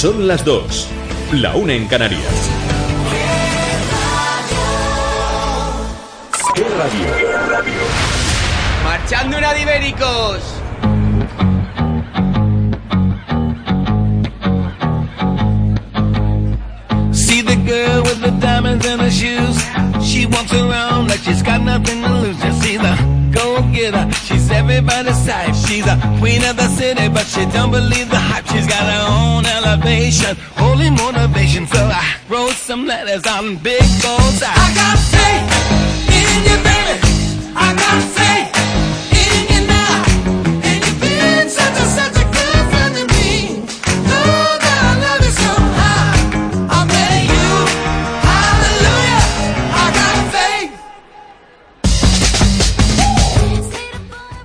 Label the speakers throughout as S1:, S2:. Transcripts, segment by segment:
S1: Son las dos. La una en Canarias. ¿Qué radio?
S2: Marchando una de ibéricos.
S3: See the girl with the diamonds in her shoes. She walks around like she's got nothing to lose. Just see the go getter. Everybody's type. She's a queen of the city, but she don't believe the hype. She's got her own elevation, holy motivation. So I wrote some letters on big goals. I got faith in you, baby. I got faith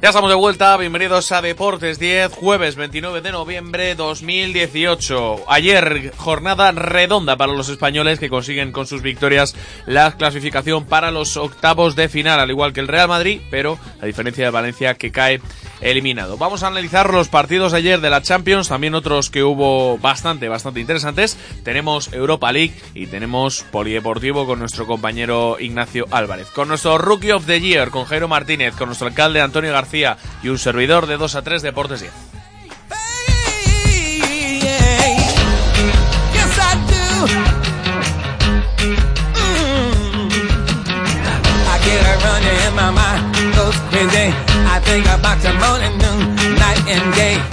S4: Ya estamos de vuelta, bienvenidos a Deportes 10, jueves 29 de noviembre 2018. Ayer jornada redonda para los españoles que consiguen con sus victorias la clasificación para los octavos de final, al igual que el Real Madrid, pero a diferencia de Valencia que cae eliminado. Vamos a analizar los partidos de ayer de la Champions, también otros que hubo bastante, bastante interesantes. Tenemos Europa League y tenemos Polideportivo con nuestro compañero Ignacio Álvarez. Con nuestro Rookie of the Year, con Jairo Martínez, con nuestro alcalde Antonio García y un servidor de 2 a 3 Deportes 10.
S3: Think about the morning, noon, night and day.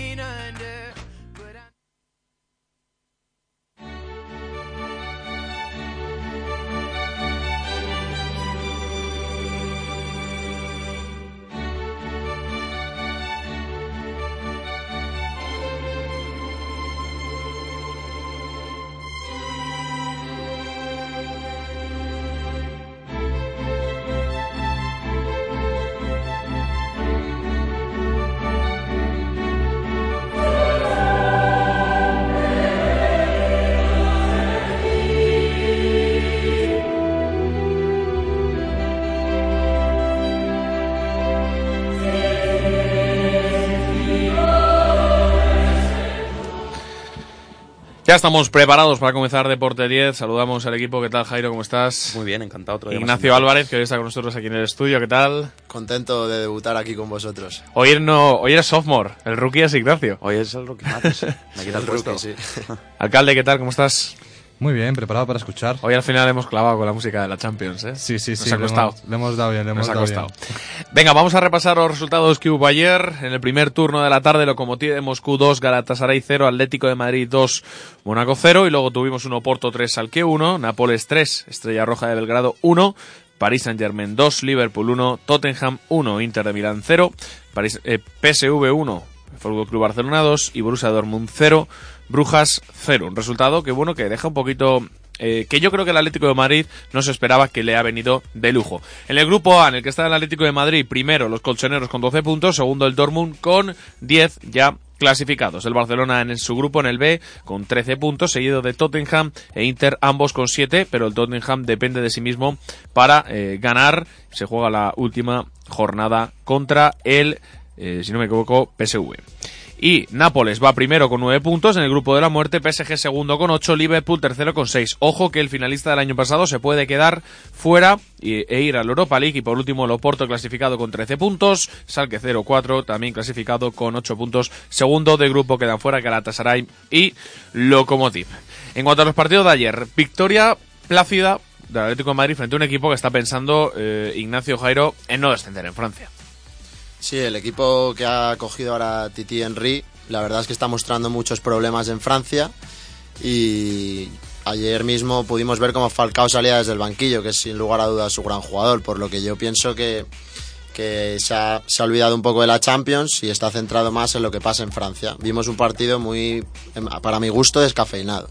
S4: Ya estamos preparados para comenzar Deporte 10. Saludamos al equipo. ¿Qué tal, Jairo? ¿Cómo estás?
S5: Muy bien, encantado. Otro día
S4: Ignacio Álvarez, que hoy está con nosotros aquí en el estudio. ¿Qué tal?
S6: Contento de debutar aquí con vosotros.
S4: Hoy, no, hoy eres sophomore. El rookie es Ignacio.
S5: Hoy es el Rookie. Me quita el
S6: El rookie, sí.
S4: Alcalde, ¿qué tal? ¿Cómo estás?
S7: Muy bien, preparado para escuchar.
S4: Hoy al final hemos clavado con la música de la Champions, ¿eh?
S7: Sí, sí,
S4: Nos
S7: sí.
S4: ha
S7: le
S4: costado.
S7: hemos- Le hemos dado bien, le hemos
S4: Nos ha
S7: dado
S4: costado.
S7: bien.
S4: Venga, vamos a repasar los resultados que hubo ayer. En el primer turno de la tarde, Lokomotiv de Moscú 2, Galatasaray 0, Atlético de Madrid 2, Mónaco 0. Y luego tuvimos un Oporto 3, Salque 1, Nápoles 3, Estrella Roja de Belgrado 1, París Saint-Germain 2, Liverpool 1, Tottenham 1, Inter de Milán 0, París, eh, PSV 1, Fútbol Club Barcelona 2 y Borussia Dortmund 0, Brujas 0. Un resultado que, bueno, que deja un poquito eh, que yo creo que el Atlético de Madrid no se esperaba que le ha venido de lujo. En el grupo A, en el que está el Atlético de Madrid, primero los colchoneros con 12 puntos, segundo el Dortmund con 10 ya clasificados. El Barcelona en su grupo en el B con 13 puntos, seguido de Tottenham e Inter ambos con 7, pero el Tottenham depende de sí mismo para eh, ganar. Se juega la última jornada contra el, eh, si no me equivoco, PSV. Y Nápoles va primero con 9 puntos en el grupo de la muerte, PSG segundo con 8, Liverpool tercero con 6. Ojo que el finalista del año pasado se puede quedar fuera e ir a la Europa League. Y por último, el Oporto clasificado con 13 puntos, Salque 0-4 también clasificado con 8 puntos. Segundo de grupo quedan fuera Galatasaray y Lokomotiv. En cuanto a los partidos de ayer, victoria plácida del Atlético de Madrid frente a un equipo que está pensando eh, Ignacio Jairo en no descender en Francia.
S6: Sí, el equipo que ha cogido ahora Titi Henry, la verdad es que está mostrando muchos problemas en Francia y ayer mismo pudimos ver cómo Falcao salía desde el banquillo, que es sin lugar a dudas su gran jugador, por lo que yo pienso que, que se, ha, se ha olvidado un poco de la Champions y está centrado más en lo que pasa en Francia. Vimos un partido muy, em, para mi gusto, descafeinado.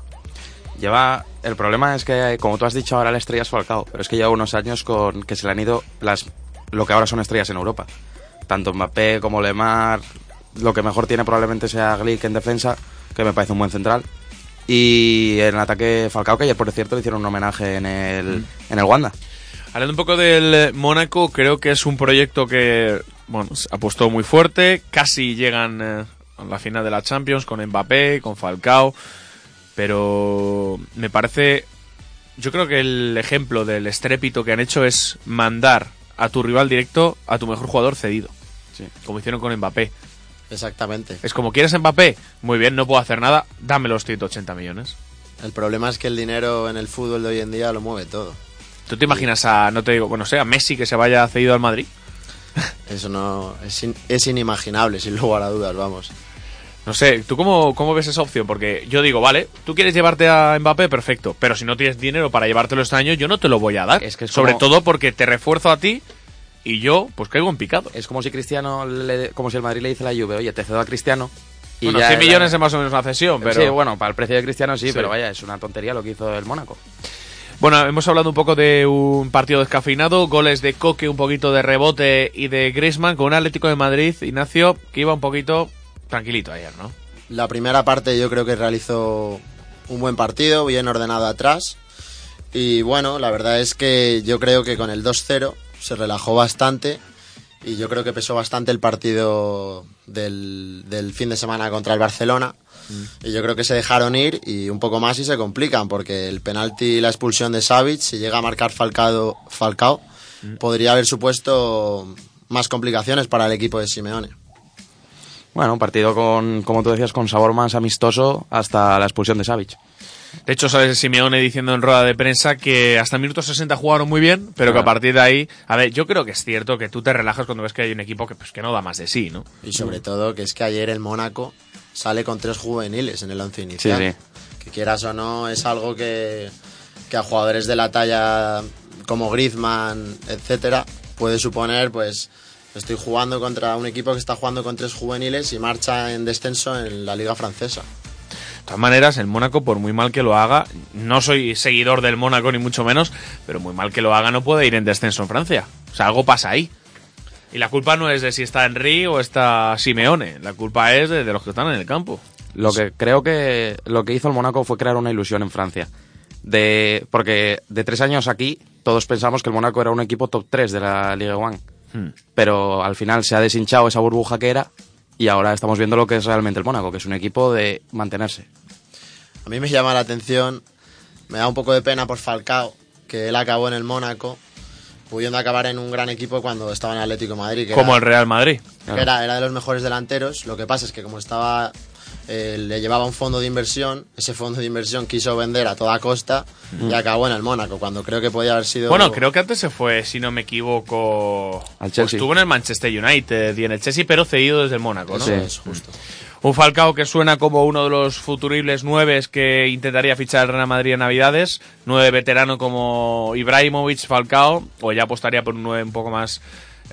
S5: Lleva, el problema es que, como tú has dicho, ahora la estrella es Falcao, pero es que lleva unos años con que se le han ido las, lo que ahora son estrellas en Europa. Tanto Mbappé como Lemar, lo que mejor tiene probablemente sea Glick en defensa, que me parece un buen central. Y en ataque Falcao, que ayer por cierto le hicieron un homenaje en el, en el Wanda.
S4: Hablando un poco del Mónaco, creo que es un proyecto que bueno, se apostó muy fuerte. Casi llegan eh, a la final de la Champions con Mbappé, con Falcao. Pero me parece. Yo creo que el ejemplo del estrépito que han hecho es mandar a tu rival directo a tu mejor jugador cedido.
S5: Sí.
S4: Como hicieron con Mbappé.
S6: Exactamente.
S4: Es como, ¿quieres Mbappé? Muy bien, no puedo hacer nada. Dame los 180 millones.
S6: El problema es que el dinero en el fútbol de hoy en día lo mueve todo.
S4: ¿Tú te imaginas a, no te digo, bueno, sea, Messi que se vaya cedido al Madrid?
S6: Eso no es, in- es inimaginable, sin lugar a dudas, vamos.
S4: No sé, ¿tú cómo, cómo ves esa opción? Porque yo digo, vale, tú quieres llevarte a Mbappé, perfecto, pero si no tienes dinero para llevártelo este año, yo no te lo voy a dar.
S5: Es que es
S4: Sobre
S5: como-
S4: todo porque te refuerzo a ti y yo, pues caigo en picado.
S5: Es como si Cristiano, le- como si el Madrid le dice a la Juve, oye, te cedo a Cristiano. Y
S4: bueno,
S5: ya
S4: 100
S5: era-
S4: millones es más o menos una cesión, pero...
S5: Sí, bueno, para el precio de Cristiano sí,
S4: Sí.
S5: pero vaya, es una tontería lo que hizo el Mónaco.
S4: Bueno, hemos hablado un poco de un partido descafeinado, goles de Coque, un poquito de rebote y de Griezmann con un Atlético de Madrid, Ignacio, que iba un poquito tranquilito ayer, ¿no?
S6: La primera parte yo creo que realizó un buen partido, bien ordenado atrás. Y bueno, la verdad es que yo creo que con el 2-0 se relajó bastante y yo creo que pesó bastante el partido del, del fin de semana contra el Barcelona. Y yo creo que se dejaron ir y un poco más y se complican, porque el penalti y la expulsión de Savic, si llega a marcar Falcao, Falcao podría haber supuesto más complicaciones para el equipo de Simeone.
S5: Bueno, un partido con, como tú decías, con sabor más amistoso hasta la expulsión de Savic.
S4: De hecho, sale Simeone diciendo en rueda de prensa que hasta el minuto 60 jugaron muy bien, pero que a partir de ahí, a ver, yo creo que es cierto que tú te relajas cuando ves que hay un equipo que, pues, que no da más de sí, ¿no?
S6: Y sobre todo que es que ayer el Mónaco sale con tres juveniles en el once inicial.
S5: Sí,
S6: Que quieras o no, es algo que, que a jugadores de la talla como Griezmann, etcétera, puede suponer, pues, estoy jugando contra un equipo que está jugando con tres juveniles y marcha en descenso en la liga francesa.
S4: De todas maneras, el Mónaco, por muy mal que lo haga, no soy seguidor del Mónaco ni mucho menos, pero muy mal que lo haga no puede ir en descenso en Francia. O sea, algo pasa ahí. Y la culpa no es de si está Henry o está Simeone, la culpa es de, de los que están en el campo.
S5: Lo que creo que lo que hizo el Mónaco fue crear una ilusión en Francia. De, porque de tres años aquí, todos pensamos que el Mónaco era un equipo top 3 de la Liga One.
S4: Hmm.
S5: Pero al final se ha deshinchado esa burbuja que era y ahora estamos viendo lo que es realmente el Mónaco, que es un equipo de mantenerse.
S6: A mí me llama la atención, me da un poco de pena por Falcao, que él acabó en el Mónaco, pudiendo acabar en un gran equipo cuando estaba en Atlético de Madrid. Que
S4: Como
S6: era-
S4: el Real Madrid.
S6: que era, era de los mejores delanteros. Lo que pasa es que como estaba eh, le llevaba un fondo de inversión, ese fondo de inversión quiso vender a toda costa y acabó en el Mónaco, cuando creo que podía haber sido...
S4: Bueno, creo que antes se fue, si no me equivoco.
S5: Al
S4: pues
S5: Chelsea.
S4: estuvo en el Manchester United y en el Chelsea, pero cedido desde el Mónaco, ¿no?
S6: Eso es, justo.
S4: Un Falcao que suena como uno de los futuribles nueves que intentaría fichar el Real Madrid en Navidades. Nueve veterano como Ibrahimovic, Falcao, o ya apostaría por un nueve un poco más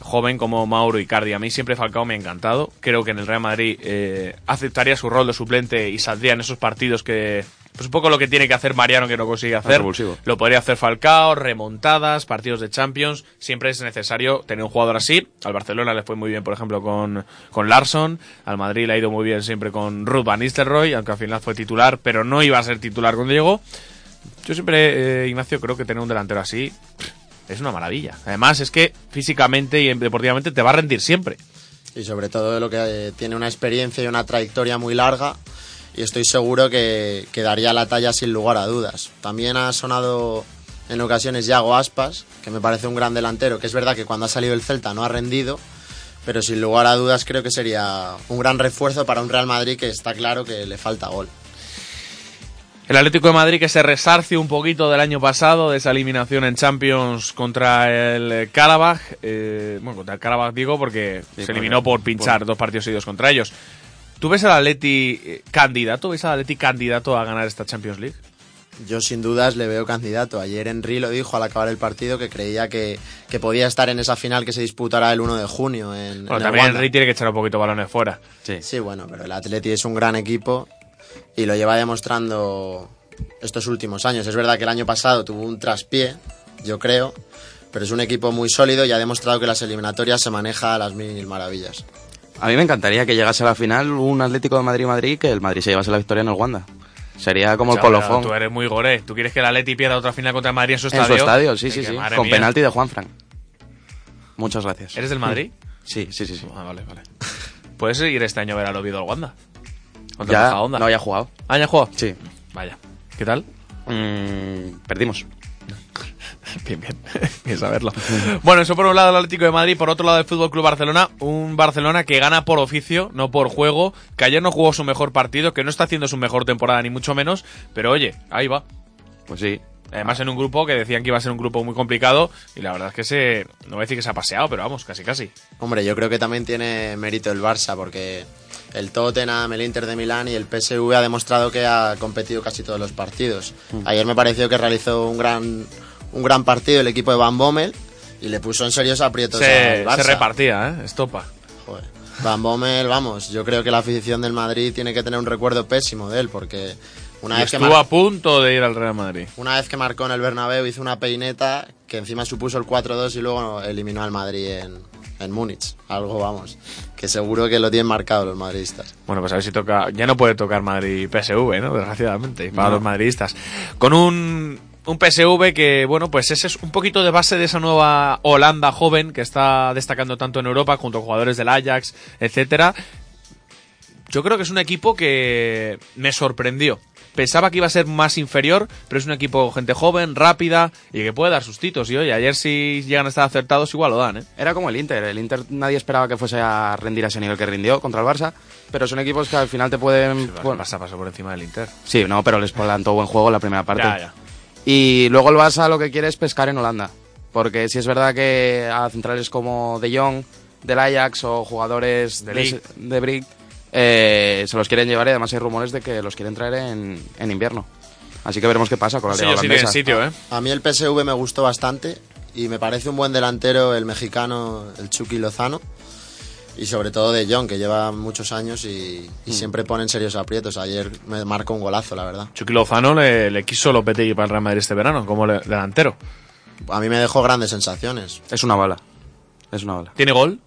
S4: joven como Mauro Icardi. A mí siempre Falcao me ha encantado. Creo que en el Real Madrid eh, aceptaría su rol de suplente y saldría en esos partidos que... Pues un poco lo que tiene que hacer Mariano que no consigue hacer. Lo podría hacer Falcao, remontadas, partidos de Champions. Siempre es necesario tener un jugador así. Al Barcelona le fue muy bien, por ejemplo, con, con Larson. Al Madrid le ha ido muy bien siempre con Ruth Van Nistelrooy, aunque al final fue titular, pero no iba a ser titular con Diego. Yo siempre, eh, Ignacio, creo que tener un delantero así es una maravilla. Además, es que físicamente y deportivamente te va a rendir siempre.
S6: Y sobre todo lo que eh, tiene una experiencia y una trayectoria muy larga y estoy seguro que, que daría la talla sin lugar a dudas. También ha sonado en ocasiones Yago Aspas, que me parece un gran delantero, que es verdad que cuando ha salido el Celta no ha rendido, pero sin lugar a dudas creo que sería un gran refuerzo para un Real Madrid que está claro que le falta gol.
S4: El Atlético de Madrid que se resarce un poquito del año pasado, de esa eliminación en Champions contra el Karabaj. eh, bueno, contra el Karabaj digo porque
S5: Sí,
S4: se eliminó por pinchar
S5: por-
S4: dos partidos seguidos contra ellos. ¿Tú ves al Atleti eh, candidato? ¿Ves al Atleti candidato a ganar esta Champions League?
S6: Yo sin dudas le veo candidato. Ayer Henry lo dijo al acabar el partido que creía que, que podía estar en esa final que se disputará el 1 de junio en,
S4: Bueno,
S6: en
S4: también. Henry tiene que echar un poquito balones fuera.
S5: Sí.
S6: Sí, bueno, pero el Atleti es un gran equipo y lo lleva demostrando estos últimos años. Es verdad que el año pasado tuvo un traspié, yo creo, pero es un equipo muy sólido y ha demostrado que las eliminatorias se maneja a las mil maravillas.
S5: A mí me encantaría que llegase a la final un Atlético de Madrid-Madrid y que el Madrid se llevase la victoria en el Wanda. Sería como el colofón.
S4: Tú eres muy goré. ¿Tú quieres que el Atleti pierda otra final contra el Madrid en su
S5: En
S4: estadio?
S5: su estadio, sí, sí, Con
S4: mía.
S5: penalti de Juanfran. Muchas gracias.
S4: ¿Eres del Madrid?
S5: Sí, sí, sí. sí.
S4: Ah, vale, vale. Puedes ir este año a ver al Oviedo al Wanda. Contra
S5: Ya,
S4: Majadahonda.
S5: no, ya he jugado.
S4: ¿Ah, ya jugado?
S5: Sí.
S4: Vaya. ¿Qué tal?
S5: Mm, perdimos.
S4: Bien, bien. bien saberlo. bueno, eso por un lado el Atlético de Madrid, por otro lado el Fútbol Club Barcelona, un Barcelona que gana por oficio, no por juego, que ayer no jugó su mejor partido, que no está haciendo su mejor temporada ni mucho menos, pero oye, ahí va.
S5: Pues sí.
S4: Además en un grupo que decían que iba a ser un grupo muy complicado y la verdad es que se no voy a decir que se ha paseado, pero vamos, casi casi.
S6: Hombre, yo creo que también tiene mérito el Barça porque el Tottenham, el Inter de Milán y el PSV ha demostrado que ha competido casi todos los partidos. Ayer me pareció que realizó un gran, un gran partido el equipo de Van Bommel y le puso en serios aprietos
S4: Se,
S6: al Barça.
S4: se repartía, ¿eh? Estopa.
S6: Joder. Van Bommel, vamos, yo creo que la afición del Madrid tiene que tener un recuerdo pésimo de él porque una
S4: Y
S6: vez, que
S4: estuvo
S6: mar-
S4: a punto de ir al Real Madrid.
S6: una vez que marcó en el Bernabéu hizo una peineta que encima supuso el 4-2 y luego eliminó al Madrid en, en Múnich. Algo, vamos, que seguro que lo tienen marcado los madridistas.
S4: Bueno, pues a ver si toca. Ya no puede tocar Madrid PSV, ¿no? Desgraciadamente, para los madridistas. Con un un PSV que, bueno, pues ese es un poquito de base de esa nueva Holanda joven que está destacando tanto en Europa junto a jugadores del Ajax, etcétera. Yo creo que es un equipo que me sorprendió. Pensaba que iba a ser más inferior, pero es un equipo gente joven, rápida y que puede dar sustitos. Y oye, ayer si llegan a estar acertados igual lo dan, ¿eh?
S5: Era como el Inter. El Inter nadie esperaba que fuese a rendir a ese nivel que rindió contra el Barça, pero son equipos que al final te pueden...
S4: El
S5: bueno,
S4: Barça pasó por encima del Inter.
S5: sí, no, pero les plantó buen juego en la primera parte.
S4: Ya, ya.
S5: Y luego el Barça lo que quiere es pescar en Holanda. Porque si es verdad que a centrales como De Jong, del Ajax o jugadores
S4: De
S5: de, de Brick eh, se los quieren llevar y además hay rumores de que los quieren traer en, en invierno. Así que veremos qué pasa con la
S4: Sí,
S5: liga
S4: sí
S5: holandesa.
S4: sitio, ¿eh?
S6: A mí el PSV me gustó bastante y me parece un buen delantero el mexicano, el Chucky Lozano. Y sobre todo de John, que lleva muchos años y, y siempre pone en serios aprietos. Ayer me marcó un golazo, la verdad.
S4: Chucky Lozano le, le quiso Lopetegui para el Real Madrid este verano, como le- delantero.
S6: A mí me dejó grandes sensaciones.
S5: Es una bala. Es una bala.
S4: ¿Tiene gol?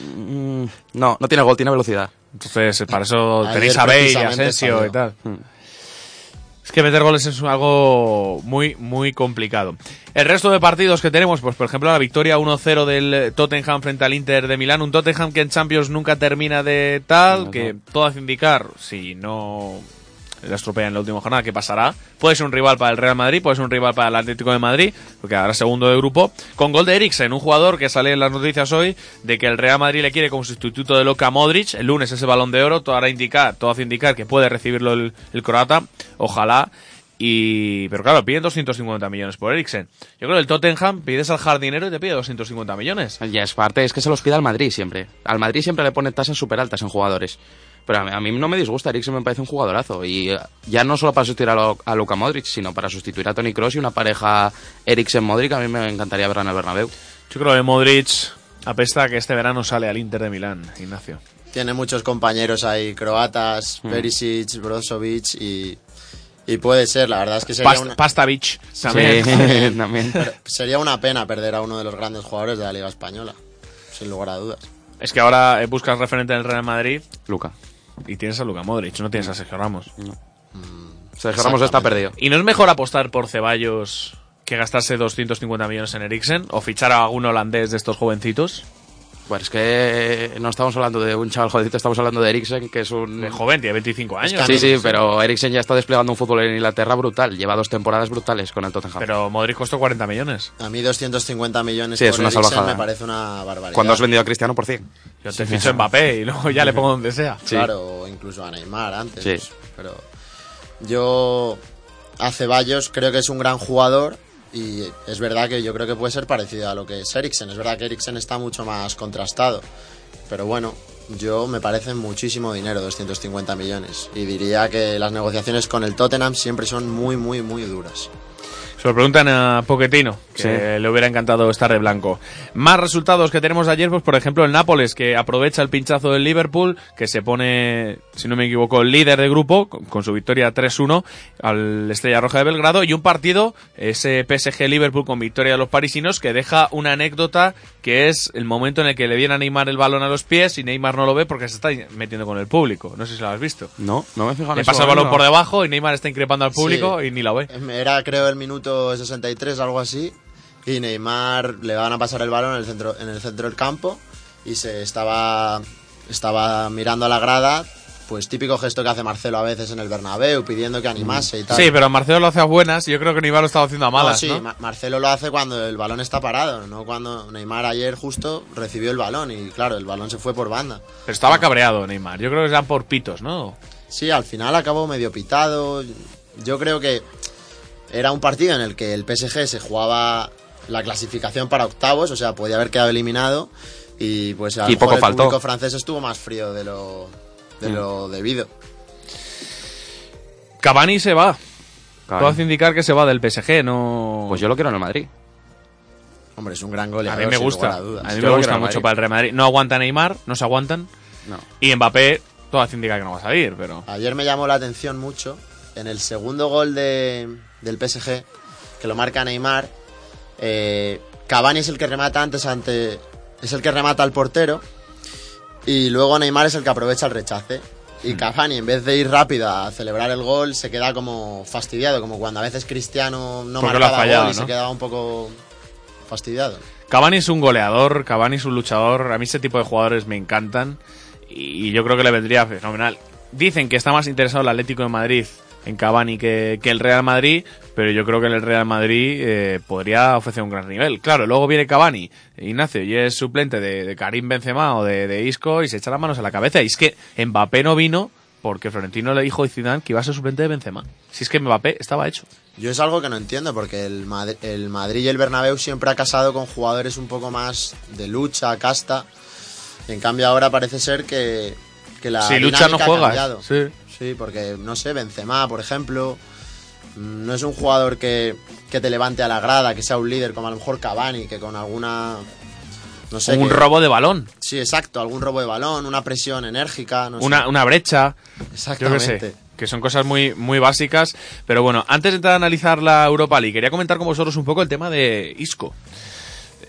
S5: Mm, no, no tiene gol, tiene velocidad.
S4: Entonces, para eso
S6: Ayer
S4: tenéis a Bale y Asensio
S6: salió.
S4: y tal.
S5: Mm.
S4: Es que meter goles es algo muy, muy complicado. El resto de partidos que tenemos, pues por ejemplo la victoria 1-0 del Tottenham frente al Inter de Milán. Un Tottenham que en Champions nunca termina de tal,
S5: No,
S4: que
S5: no.
S4: todo hace indicar, si no la estropea en la última jornada, ¿qué pasará? Puede ser un rival para el Real Madrid, puede ser un rival para el Atlético de Madrid, porque ahora segundo de grupo, con gol de Eriksen, un jugador que sale en las noticias hoy de que el Real Madrid le quiere como sustituto de Luka Modric, el lunes ese balón de oro, todo, hará indicar, todo hace indicar que puede recibirlo el, croata, ojalá, y pero claro, piden 250 millones por Eriksen. Yo creo que el Tottenham pides al jardinero y te pide 250 millones.
S5: Y es parte, es que se los pide al Madrid siempre. Al Madrid siempre le pone tasas súper altas en jugadores. Pero a mí, a mí no me disgusta, Eriksen me parece un jugadorazo. Y eh, ya no solo para sustituir a, Lo- a Luka Modric, sino para sustituir a Tony Cross y una pareja Eriksen-Modric, a mí me encantaría verla en el Bernabéu.
S4: Yo creo que Modric apesta que este verano sale al Inter de Milán, Ignacio.
S6: Tiene muchos compañeros ahí, croatas,
S4: Mm.
S6: Perisic, Brozovic y, y puede ser. La verdad es que sería,
S4: Past-
S6: una,
S4: también.
S5: Sí, también.
S6: sería una pena perder a uno de los grandes jugadores de la Liga Española, sin lugar a dudas.
S4: Es que ahora eh, buscas referente del Real Madrid
S5: Luka.
S4: Y tienes a Luka Modric, no tienes a Sergio Ramos.
S5: Sergio Ramos está perdido.
S4: ¿Y no es mejor apostar por Ceballos que gastarse 250 millones en Eriksen o fichar a algún holandés de estos jovencitos?
S5: Bueno, es que no estamos hablando de un chaval jovencito, estamos hablando de Eriksen, que es un...
S4: Joven, tiene 25 años.
S5: Sí, sí, pero Eriksen ya está desplegando un fútbol en Inglaterra brutal. Lleva dos temporadas brutales con el Tottenham.
S4: Pero Modric costó 40 millones.
S6: A mí 250 millones
S5: Sí,
S6: por
S5: es una
S6: Eriksen
S5: salvajada.
S6: me parece una barbaridad.
S5: Cuando has vendido a Cristiano por 100.
S4: Yo te ficho Mbappé y luego ya le pongo donde sea.
S5: Sí.
S6: Claro, o incluso a Neymar antes.
S5: Sí.
S6: Pero yo a Ceballos creo que es un gran jugador y es verdad que yo creo que puede ser parecido a lo que es Eriksen. Es verdad que Eriksen está mucho más contrastado. Pero bueno, yo me parece muchísimo dinero, 250 millones. Y diría que las negociaciones con el Tottenham siempre son muy, muy, muy duras.
S4: Se lo preguntan a Poquetino, que
S5: Sí.
S4: le hubiera encantado estar de blanco. Más resultados que tenemos de ayer, pues por ejemplo el Nápoles, que aprovecha el pinchazo del Liverpool, que se pone, si no me equivoco, líder de grupo, con, su victoria 3-1 al Estrella Roja de Belgrado, y un partido, ese PSG-Liverpool con victoria de los parisinos, que deja una anécdota que es el momento en el que le viene a Neymar el balón a los pies y Neymar no lo ve porque se está metiendo con el público. No sé si lo has visto.
S5: No, no me fijo en
S4: Le pasa el balón
S5: no.
S4: por debajo y Neymar está increpando al público
S6: Sí.
S4: y ni la ve.
S6: Era creo el minuto 63, algo así. Y Neymar le van a pasar el balón en el centro, en el centro del campo. Y se estaba, estaba mirando a la grada. Pues típico gesto que hace Marcelo a veces en el Bernabéu, pidiendo que animase y tal.
S4: Sí, pero Marcelo lo hace a buenas yo creo que Neymar lo estaba haciendo a
S6: No,
S4: malas,
S6: sí,
S4: ¿no?
S6: Ma- Marcelo lo hace cuando el balón está parado, no cuando Neymar ayer justo recibió el balón y claro, el balón se fue por banda.
S4: Pero estaba cabreado Neymar. Yo creo que eran por pitos, ¿no?
S6: Sí, al final acabó medio pitado. Yo creo que era un partido en el que el PSG se jugaba la clasificación para octavos, o sea, podía haber quedado eliminado y pues a lo
S5: Y poco
S6: mejor el
S5: faltó.
S6: público francés estuvo más frío de lo, de lo debido.
S4: Cavani se va.
S5: Cavani.
S4: Todo hace indicar que se va del PSG, no...
S5: Pues yo lo quiero en el Madrid.
S6: Hombre, es un gran
S4: a
S6: goleador.
S4: mí me gusta.
S6: a.
S4: A mí
S5: Yo
S4: me gusta mucho para el Real Madrid. No aguanta Neymar, no se aguantan.
S5: No.
S4: Y Mbappé, todo hace indicar que no va a salir, pero...
S6: Ayer me llamó la atención mucho en el segundo gol de, del PSG, que lo marca Neymar. eh, Cavani es el que remata antes ante. Es el que remata al portero. Y luego Neymar es el que aprovecha el rechace. Y Cavani, en vez de ir rápido a celebrar el gol, se queda como fastidiado, como cuando a veces Cristiano no
S4: Porque
S6: marcaba
S4: fallado,
S6: gol y
S4: ¿no?
S6: se quedaba un poco fastidiado.
S4: Cavani es un goleador, Cavani es un luchador. A mí ese tipo de jugadores me encantan y yo creo que le vendría fenomenal. Dicen que está más interesado el Atlético de Madrid en Cavani que, que el Real Madrid, pero yo creo que el Real Madrid eh, podría ofrecer un gran nivel. Claro, luego viene Cavani, Ignacio, y es suplente de, de Karim Benzema o de, de Isco y se echa las manos a la cabeza. Y es que Mbappé no vino porque Florentino le dijo a Zidane que iba a ser suplente de Benzema. Si es que Mbappé estaba hecho.
S6: Yo es algo que no entiendo porque el, Mad- el Madrid y el Bernabéu siempre ha casado con jugadores un poco más de lucha, casta. Y en cambio ahora parece ser que, que la
S4: Si lucha no
S6: cambiado.
S4: sí.
S6: Sí, porque no sé, Benzema, por ejemplo, mm, no es un jugador que, que te levante a la grada, que sea un líder como a lo mejor Cavani, que con alguna no sé,
S4: un
S6: que-
S4: robo de balón,
S6: Sí, exacto, algún robo de balón, una presión enérgica, no sé.
S4: una, una brecha. Yo
S6: Exactamente.
S4: sé, que son cosas muy, muy básicas. Pero bueno, antes de entrar a analizar la Europa League, quería comentar con vosotros un poco el tema de Isco.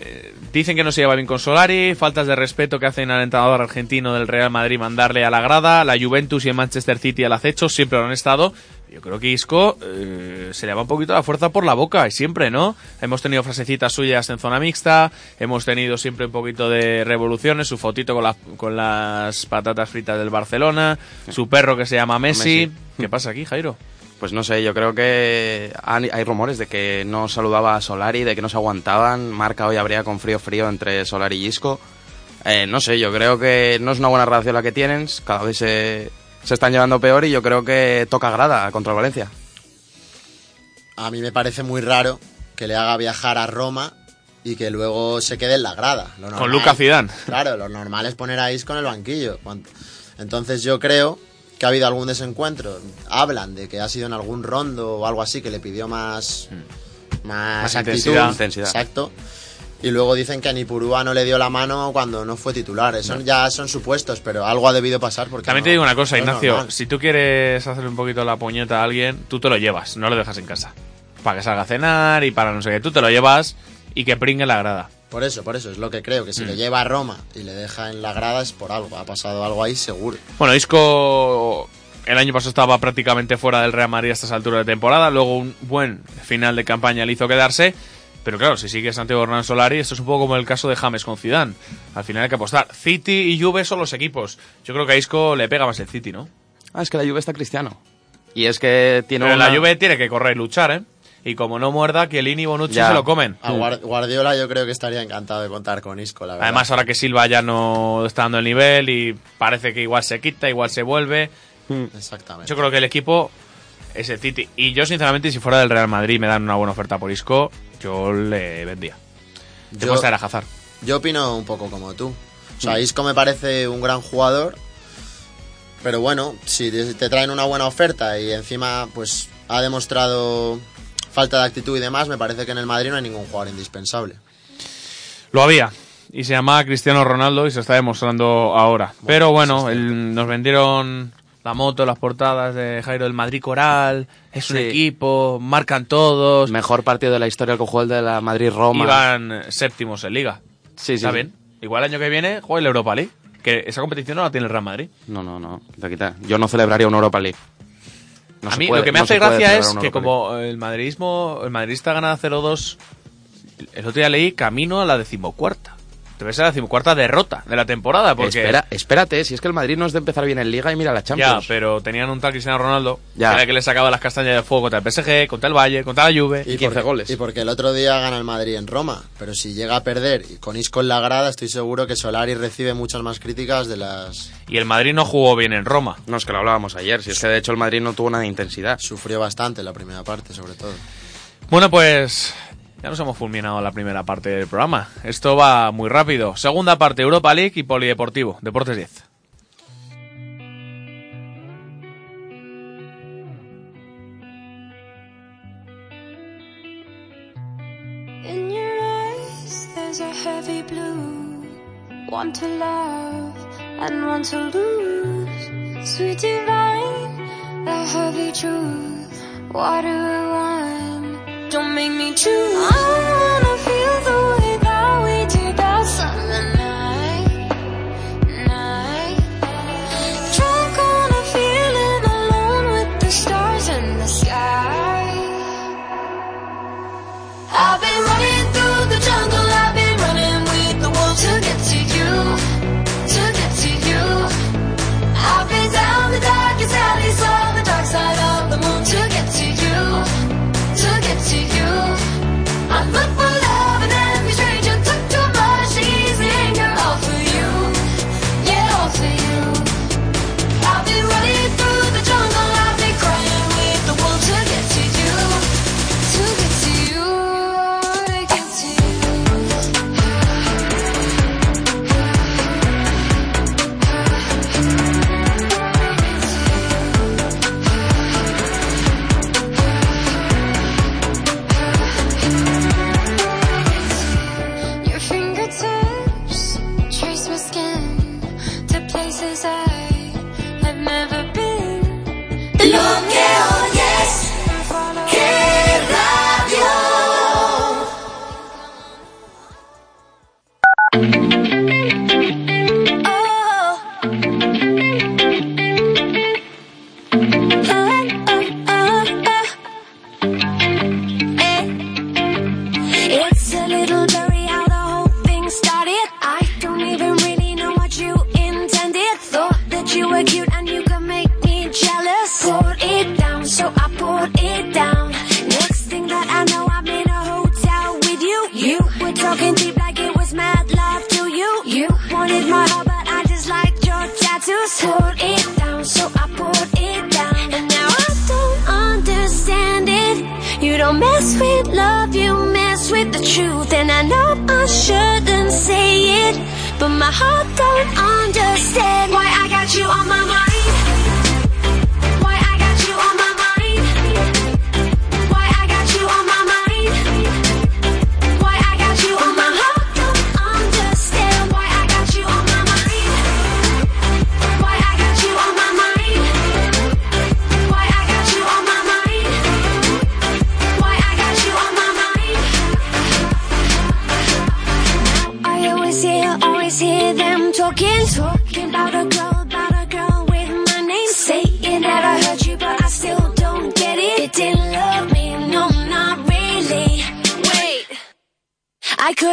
S4: Eh, dicen que no se lleva bien con Solari, faltas de respeto que hacen al entrenador argentino del Real Madrid mandarle a la grada, la Juventus y el Manchester City al acecho, siempre lo han estado. Yo creo que Isco eh, se le va un poquito la fuerza por la boca, y siempre, ¿no? Hemos tenido frasecitas suyas en zona mixta, hemos tenido siempre un poquito de revoluciones, su fotito con, las con las patatas fritas del Barcelona, su perro que se llama Messi.
S5: Messi.
S4: ¿Qué pasa aquí, Jairo?
S5: Pues no sé, yo creo que hay rumores de que no saludaba a Solari, de que no se aguantaban. Marca hoy habría con frío frío entre Solari y Isco. Eh, no sé, yo creo que no es una buena relación la que tienen. Cada vez se, se están llevando peor y yo creo que toca grada contra el Valencia.
S6: A mí me parece muy raro que le haga viajar a Roma y que luego se quede en la grada. Lo
S4: Con Luca Zidane.
S6: Claro, lo normal es poner a Isco en el banquillo. Entonces yo creo que ha habido algún desencuentro. Hablan de que ha sido en algún rondo o algo así que le pidió más, más,
S4: Más
S6: actitud.
S4: intensidad.
S5: Intensidad.
S6: Exacto. Y luego dicen que a Nipurúa no le dio la mano cuando no fue titular. Eso ya son supuestos, pero algo ha debido pasar porque
S4: También
S6: no-
S4: te digo una cosa, Ignacio. Si tú quieres hacer un poquito la puñeta a alguien, tú te lo llevas, no lo dejas en casa. Para que salga a cenar y para no sé qué. Tú te lo llevas y que pringue la grada.
S6: Por eso, por eso, es lo que creo, que si
S4: Mm.
S6: le lleva a Roma y le deja en la grada es por algo, ha pasado algo ahí seguro.
S4: Bueno, Isco el año pasado estaba prácticamente fuera del Real Madrid a estas alturas de temporada. Luego un buen final de campaña le hizo quedarse. Pero claro, si sigue Santiago Hernán Solari, esto es un poco como el caso de James con Zidane. Al final hay que apostar. City y Juve son los equipos. Yo creo que a Isco le pega más el City, ¿no?
S5: Ah, es que la Juve está cristiano. Y es que tiene
S4: Pero
S5: una...
S4: la Juve tiene que correr y luchar, ¿eh? Y como no muerda, Chiellini y Bonucci
S5: Ya.
S4: se lo comen.
S6: A Guar- Guardiola yo creo que estaría encantado de contar con Isco, la verdad.
S4: Además, ahora que Silva ya no está dando el nivel y parece que igual se quita, igual se vuelve.
S6: Exactamente.
S4: Yo creo que el equipo es el City. Y yo, sinceramente, si fuera del Real Madrid y me dan una buena oferta por Isco, yo le vendía. Te
S6: Yo-
S4: a Hazard.
S6: Yo opino un poco como tú. O sea, Isco me parece un gran jugador, pero bueno, si te traen una buena oferta y encima pues ha demostrado falta de actitud y demás, me parece que en el Madrid no hay ningún jugador indispensable.
S4: Lo había. Y se llamaba Cristiano Ronaldo y se está demostrando ahora. Pero bueno, el- nos vendieron la moto, las portadas de Jairo del Madrid Coral. Es un equipo, marcan todos.
S5: Mejor partido de la historia que jugó el de la Madrid-Roma.
S4: Iban séptimos en liga.
S5: Sí, sí.
S4: Está bien. Igual el año que viene juega la Europa League. Que esa competición no la tiene el Real Madrid.
S5: No, no, no. Quita, quita. Yo no celebraría una Europa League. No
S4: a mí
S5: puede-
S4: lo que me
S5: no
S4: hace gracia es que como el madridismo, el madridista gana 0-2, el otro día leí camino a la decimocuarta. Debe ser la decimocuarta derrota de la temporada porque
S5: Espera, espérate, si es que el Madrid no es de empezar bien en Liga y mira la
S4: ya,
S5: Champions.
S4: pero tenían un tal Cristiano Ronaldo
S5: Ya.
S4: que era el que le sacaba las castañas del fuego contra el PSG, contra el Valle, contra la Juve.
S6: Y
S5: 15
S6: porque,
S5: goles.
S6: Y porque el otro día gana el Madrid en Roma, pero si llega a perder y con Isco en la grada, estoy seguro que Solari recibe muchas más críticas de las...
S4: Y el Madrid no jugó bien en Roma.
S5: No, es que lo hablábamos ayer. Si es que de hecho el Madrid no tuvo nada de intensidad.
S6: Sufrió bastante la primera parte, sobre todo.
S4: Bueno, pues ya nos hemos fulminado la primera parte del programa. Esto va muy rápido. Segunda parte, Europa League y Polideportivo, Deportes 10.
S8: In your eyes, there's a heavy blue. One to love and one to lose. Sweet divine, a heavy truth. Water wine, don't make me choose. I wanna feel the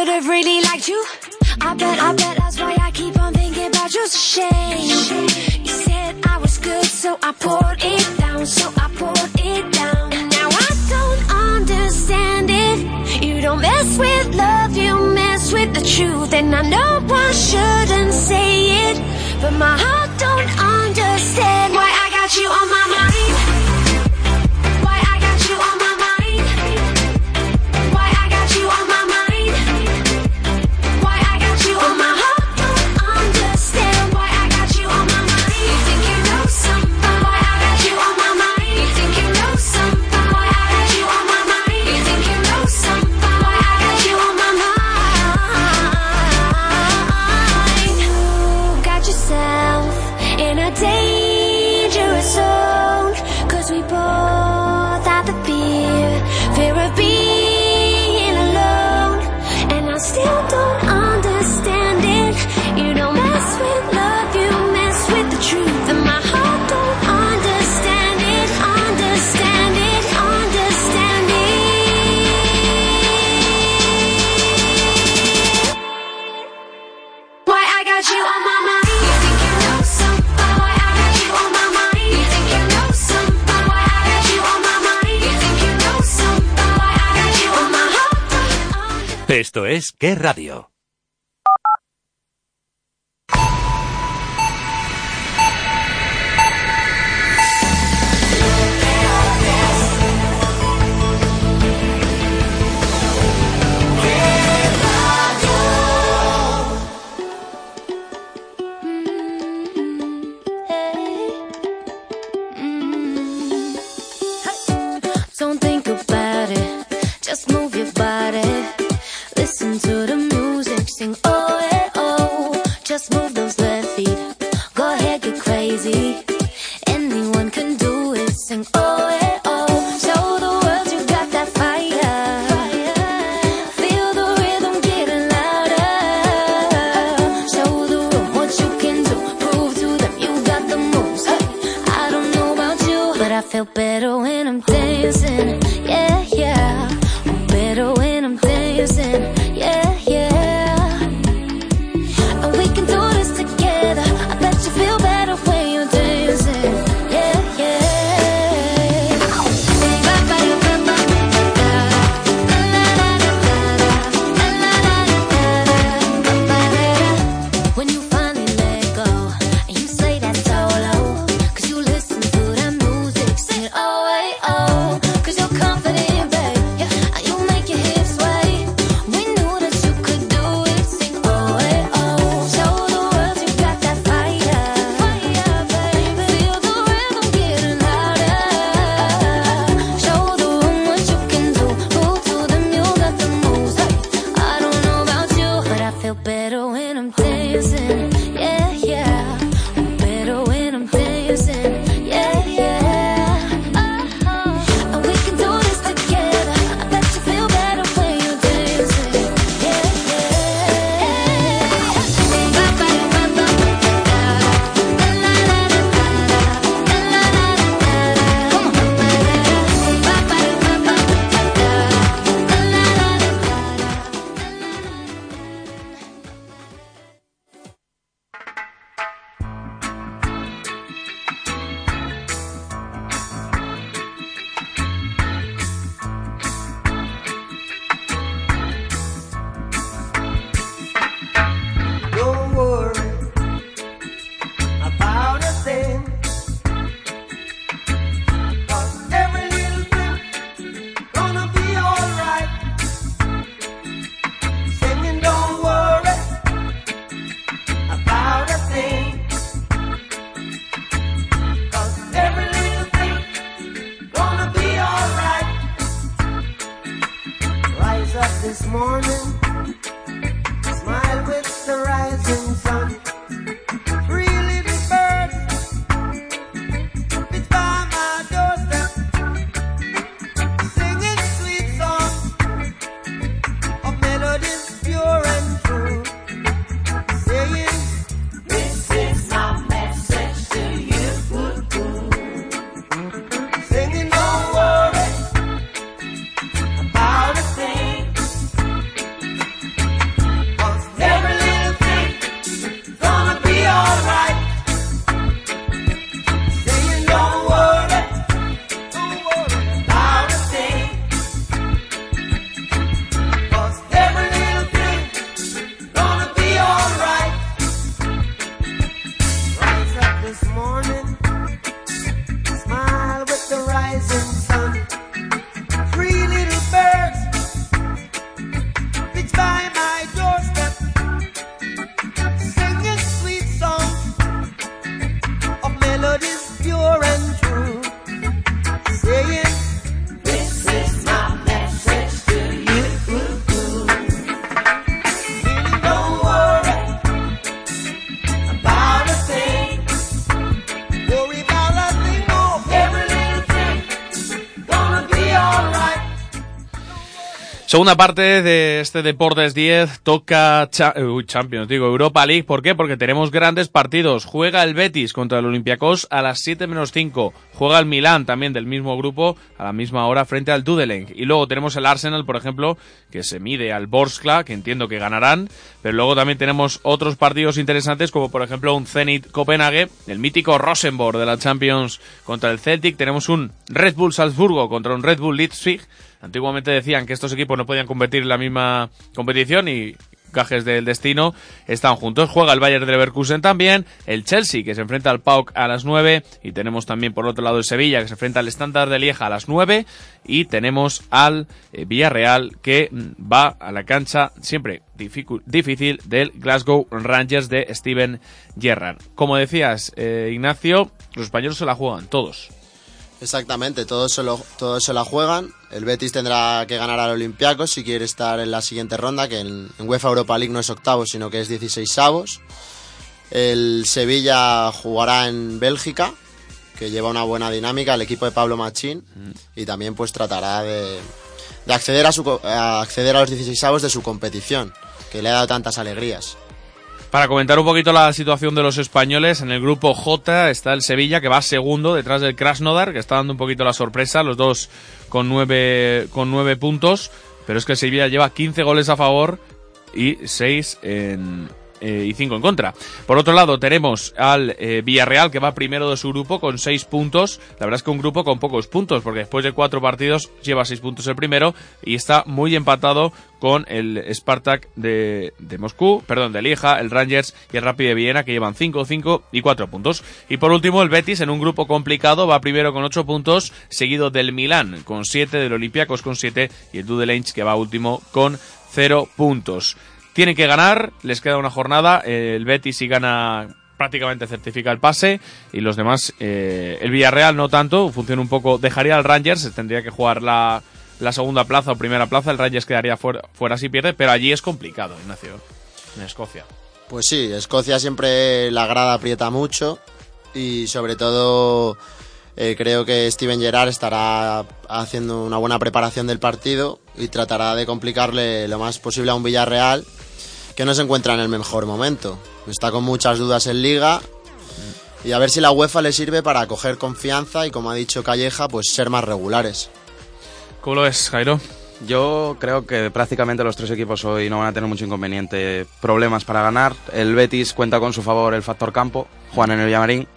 S8: should've really liked you. I bet, I bet that's why I keep on thinking about you. A shame. You said I was good so I poured it down So I poured it down. And now I don't understand it. You don't mess with love, you mess with the truth. And I know I shouldn't say it But my heart
S9: Esto es Qué Radio.
S8: Listen to the music, sing oh eh oh. Just move those left feet. Go ahead, get crazy. Anyone can do it, sing oh eh.
S4: Segunda parte de este Deportes 10 toca Champions, digo Europa League. ¿Por qué? Porque tenemos grandes partidos. Juega el Betis contra el Olympiacos a las 7 menos 5. Juega el Milán también del mismo grupo a la misma hora frente al Dudelenk. Y luego tenemos el Arsenal, por ejemplo, que se mide al Borskla, que entiendo que ganarán. Pero luego también tenemos otros partidos interesantes como por ejemplo un Zenit Copenhague, el mítico Rosenborg de la Champions contra el Celtic. Tenemos un Red Bull Salzburgo contra un Red Bull Leipzig. Antiguamente decían que estos equipos no podían competir en la misma competición y gajes del destino están juntos. Juega el Bayern de Leverkusen también, el Chelsea que se enfrenta al PAOK a las 9 y tenemos también por otro lado el Sevilla que se enfrenta al Standard de Lieja a las 9 y tenemos al eh, Villarreal que mm, va a la cancha siempre difícil del Glasgow Rangers de Steven Gerrard. Como decías, eh, Ignacio, los españoles se la juegan todos.
S6: Exactamente, todos se, lo- todos se la juegan. El Betis tendrá que ganar al Olympiacos si quiere estar en la siguiente ronda, que en, en UEFA Europa League no es octavos, sino que es 16 avos. El Sevilla jugará en Bélgica, que lleva una buena dinámica, el equipo de Pablo Machín, y también pues tratará de, de acceder, a su, a acceder a los 16 avos de su competición, que le ha dado tantas alegrías.
S4: Para comentar un poquito la situación de los españoles, en el grupo J está el Sevilla que va segundo detrás del Krasnodar, que está dando un poquito la sorpresa, los dos con nueve, con nueve puntos, pero es que Sevilla lleva 15 goles a favor y 6 en, eh, y 5 en contra. Por otro lado, tenemos al eh, Villarreal que va primero de su grupo con 6 puntos. La verdad es que un grupo con pocos puntos, porque después de 4 partidos lleva 6 puntos el primero y está muy empatado con el Spartak de, de Moscú, perdón, de Lieja, el Rangers y el Rapid de Viena que llevan 5, 5 y 4 puntos. Y por último, el Betis en un grupo complicado va primero con 8 puntos, seguido del Milán con 7, del Olympiacos con 7 y el Dudelange que va último con 0 puntos. Tienen que ganar, les queda una jornada. El Betis si gana prácticamente certifica el pase y los demás, eh, el Villarreal no tanto, funciona un poco, dejaría al Rangers, tendría que jugar la, segunda plaza o primera plaza, el Rangers quedaría fuera, fuera si pierde, pero allí es complicado, Ignacio, en Escocia.
S6: Pues sí, Escocia siempre la grada aprieta mucho y sobre todo eh, creo que Steven Gerrard estará haciendo una buena preparación del partido y tratará de complicarle lo más posible a un Villarreal que no se encuentra en el mejor momento. Está con muchas dudas en liga y a ver si la UEFA le sirve para coger confianza y como ha dicho Calleja, pues ser más regulares.
S4: ¿Cómo lo ves, Jairo?
S5: Yo creo que prácticamente los tres equipos hoy no van a tener mucho inconveniente, problemas para ganar. El Betis cuenta con su favor el factor campo, juegan en el Villamarín.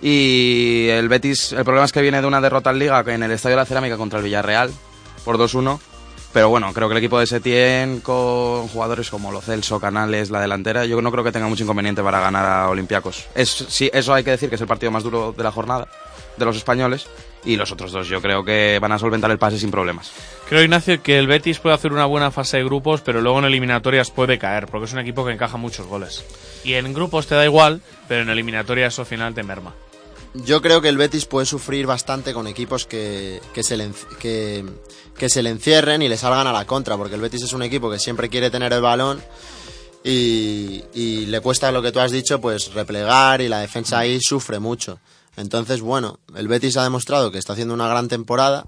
S5: Y el Betis, el problema es que viene de una derrota en Liga en el Estadio de la Cerámica contra el Villarreal por 2-1. Pero bueno, creo que el equipo de Setién con jugadores como Lo Celso, Canales, la delantera, yo no creo que tenga mucho inconveniente para ganar a Olympiacos. Sí, eso hay que decir que es el partido más duro de la jornada de los españoles. Y los otros dos yo creo que van a solventar el pase sin problemas.
S4: Creo, Ignacio, que el Betis puede hacer una buena fase de grupos, pero luego en eliminatorias puede caer, porque es un equipo que encaja muchos goles. Y en grupos te da igual, pero en eliminatorias eso al final te merma.
S6: Yo creo que el Betis puede sufrir bastante con equipos que, que, se le, encierren y le salgan a la contra, porque el Betis es un equipo que siempre quiere tener el balón y, le cuesta lo que tú has dicho, pues replegar y la defensa ahí sufre mucho. Entonces, bueno, el Betis ha demostrado que está haciendo una gran temporada,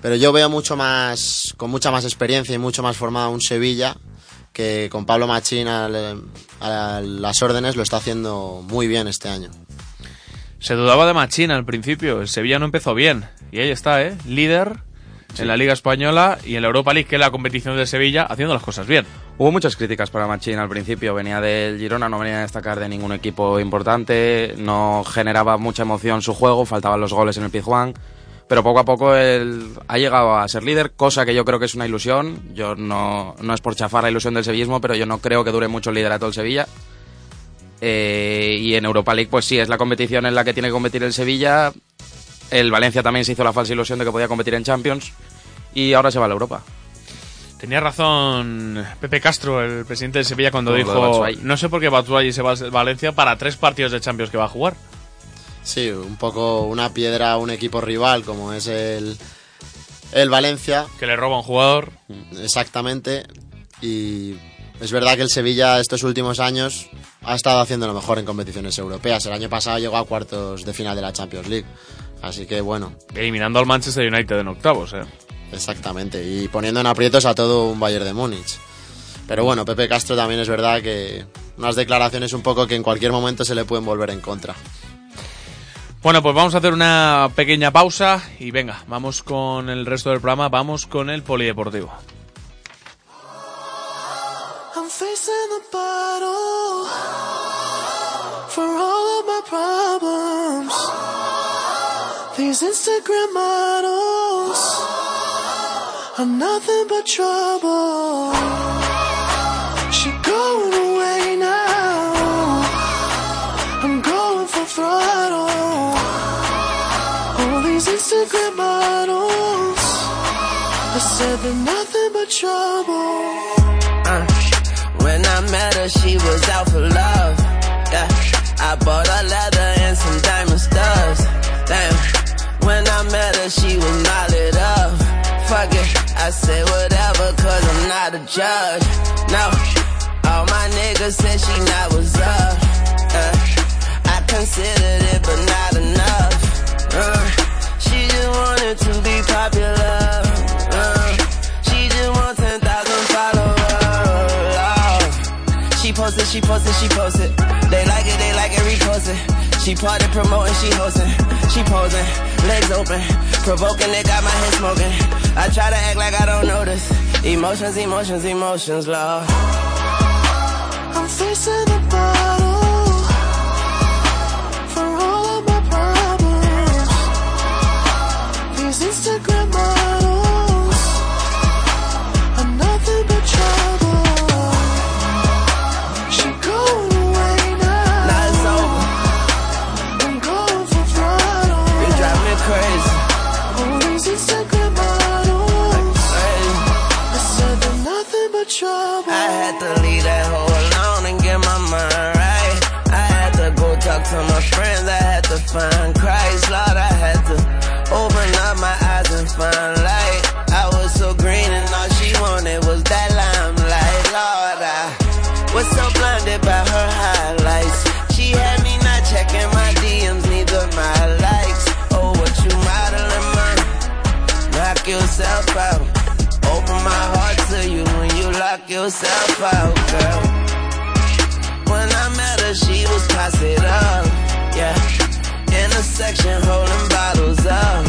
S6: pero yo veo mucho más, con mucha más experiencia y mucho más formado un Sevilla que con Pablo Machín a las órdenes lo está haciendo muy bien este año.
S4: Se dudaba de Machín al principio. El Sevilla no empezó bien. Y ahí está, ¿eh? Líder en la Liga Española y en la Europa League, que es la competición de Sevilla, haciendo las cosas bien.
S5: Hubo muchas críticas para Machín al principio. Venía del Girona, no venía a destacar de ningún equipo importante, no generaba mucha emoción su juego, faltaban los goles en el Pizjuán. Pero poco a poco él ha llegado a ser líder, cosa que yo creo que es una ilusión. Yo no, no es por chafar la ilusión del sevillismo, pero yo no creo que dure mucho el liderato del Sevilla. Eh, y en Europa League, pues sí, es la competición en la que tiene que competir el Sevilla. El Valencia también se hizo la falsa ilusión de que podía competir en Champions. Y ahora se va a la Europa.
S4: Tenía razón Pepe Castro, el presidente de Sevilla, cuando dijo. No sé por qué Batshuayi se va a Valencia para tres partidos de Champions que va a jugar.
S6: Sí, un poco una piedra a un equipo rival como es el, el Valencia.
S4: Que le roba un jugador.
S6: Exactamente. Y es verdad que el Sevilla estos últimos años ha estado haciendo lo mejor en competiciones europeas. El año pasado llegó a cuartos de final de la Champions League. Así que bueno,
S4: Eliminando al Manchester United en octavos, ¿eh?
S6: exactamente. Y poniendo en aprietos a todo un Bayern de Múnich. Pero bueno, Pepe Castro también es verdad que unas declaraciones un poco que en cualquier momento se le pueden volver en contra.
S4: Bueno, pues vamos a hacer una pequeña pausa y venga, vamos con el resto del programa, vamos con el polideportivo.
S9: I'm facing the battle for all of my problems. These Instagram models are nothing but trouble. She going away now. I'm going for throttle. All these Instagram models, I said they're nothing but trouble.
S10: Met her, she was out for love. Yeah, I bought her leather and some diamond studs. Damn, when I met her, she was knotted up. Fuck it, I say whatever, cause I'm not a judge. No, all my niggas said she not was up. Uh, I considered it, but not enough. Uh, she just wanted to be popular. Oh. She she posted, she posted. They like it, they like it, repost it. She party promoting, she hosting. She posing, legs open. Provoking, it got my head smoking. I try to act like I don't notice. Emotions, emotions, emotions, love.
S9: I'm facing the bottle
S10: yourself out, girl. When I met her, she was pass up, yeah. In a section holding bottles
S8: up.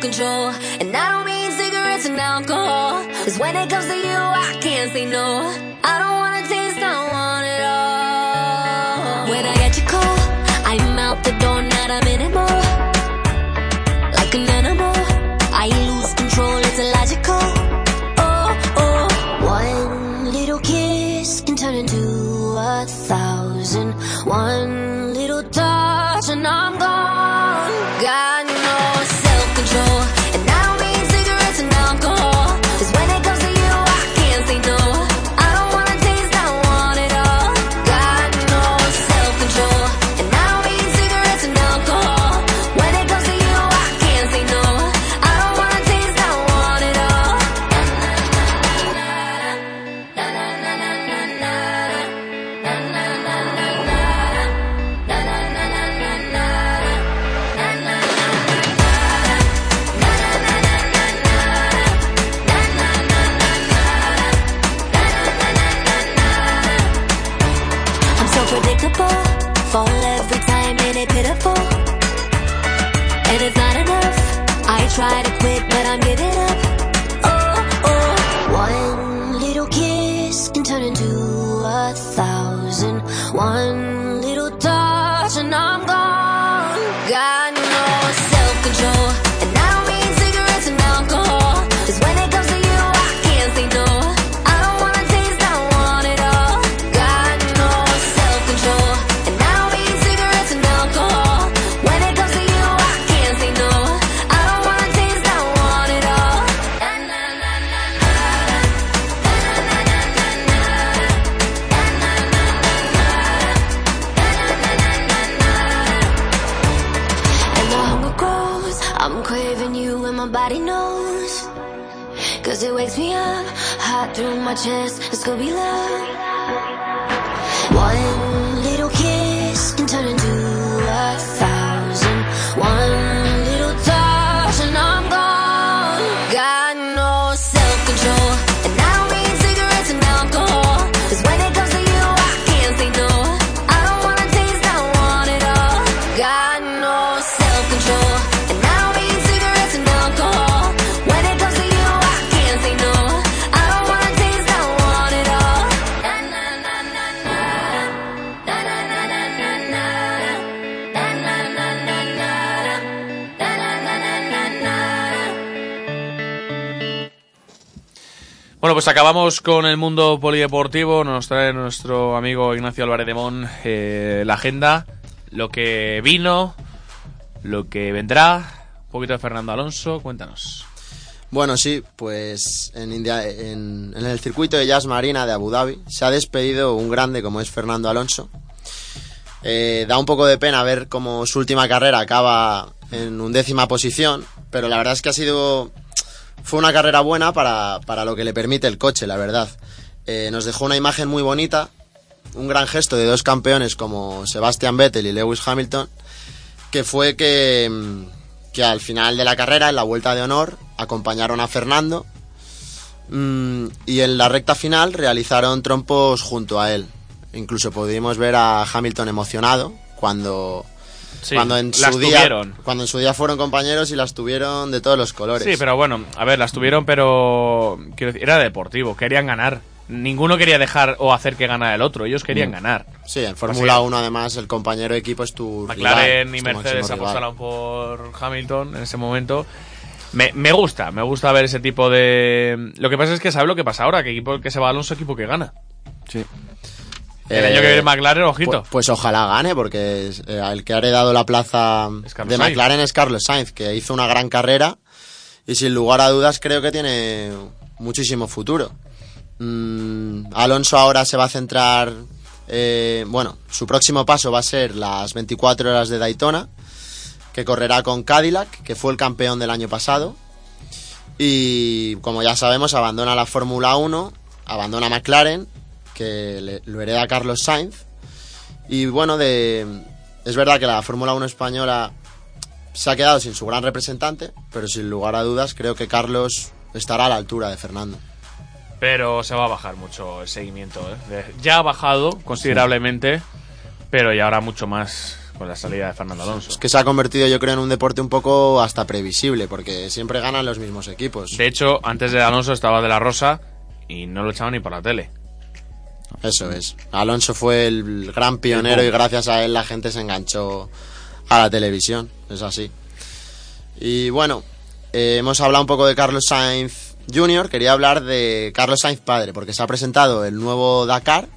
S8: Control. And I don't mean cigarettes and alcohol. Cause when it comes to you, I can't say no.
S4: Pues acabamos con el mundo polideportivo. Nos trae nuestro amigo Ignacio Álvarez de Mon eh, la agenda, lo que vino, lo que vendrá. Un poquito de Fernando Alonso, cuéntanos.
S6: Bueno, sí, pues en, India- en, el circuito de Jazz Marina de Abu Dhabi se ha despedido un grande como es Fernando Alonso. Eh, da un poco de pena ver cómo su última carrera acaba en undécima posición, pero la verdad es que ha sido fue una carrera buena para, para lo que le permite el coche, la verdad. Eh, nos dejó una imagen muy bonita, un gran gesto de dos campeones como Sebastian Vettel y Lewis Hamilton, que fue que, mm, que al final de la carrera, en la vuelta de honor, acompañaron a Fernando mm, y en la recta final realizaron trompos junto a él. Incluso pudimos ver a Hamilton emocionado cuando,
S4: Sí,
S6: cuando, en
S4: las
S6: su día,
S4: tuvieron.
S6: cuando en su día fueron compañeros y las tuvieron de todos los colores.
S4: Sí, pero bueno, a ver, las tuvieron, pero quiero decir, era deportivo, querían ganar. Ninguno quería dejar o hacer que ganara el otro, ellos querían
S6: Mm.
S4: ganar.
S6: Sí, en Fórmula
S4: Así-
S6: 1 además el compañero de equipo es tu
S4: McLaren
S6: rival,
S4: y Mercedes apostaron por Hamilton en ese momento. Me, me gusta, me gusta ver ese tipo de... Lo que pasa es que ¿sabes lo que pasa ahora? Que equipo que se va Alonso, equipo que gana.
S5: Sí.
S4: El año que viene McLaren, ojito.
S6: Pues, pues ojalá gane, porque es- eh, el que ha heredado la plaza de
S4: Sainz.
S6: McLaren es Carlos Sainz, que hizo una gran carrera y sin lugar a dudas creo que tiene muchísimo futuro. Mm, Alonso ahora se va a centrar, eh, bueno, su próximo paso va a ser las 24 horas de Daytona, que correrá con Cadillac, que fue el campeón del año pasado. Y como ya sabemos, abandona la Fórmula 1, abandona McLaren, que le- lo hereda Carlos Sainz. Y bueno, de, es verdad que la Fórmula 1 española se ha quedado sin su gran representante, pero sin lugar a dudas creo que Carlos estará a la altura de Fernando.
S4: Pero se va a bajar mucho el seguimiento. ¿eh? Ya ha bajado considerablemente, pero ya ahora mucho más. Con la salida de Fernando Alonso.
S6: Es que se ha convertido, yo creo, en un deporte un poco hasta previsible, porque siempre ganan los mismos equipos.
S4: De hecho, antes de Alonso estaba De La Rosa y no lo echaban ni por la tele.
S6: Eso es. Alonso fue el gran pionero y gracias a él la gente se enganchó a la televisión. Es así. Y bueno, eh, hemos hablado un poco de Carlos Sainz Jr. Quería hablar de Carlos Sainz padre, porque se ha presentado el nuevo Dakar,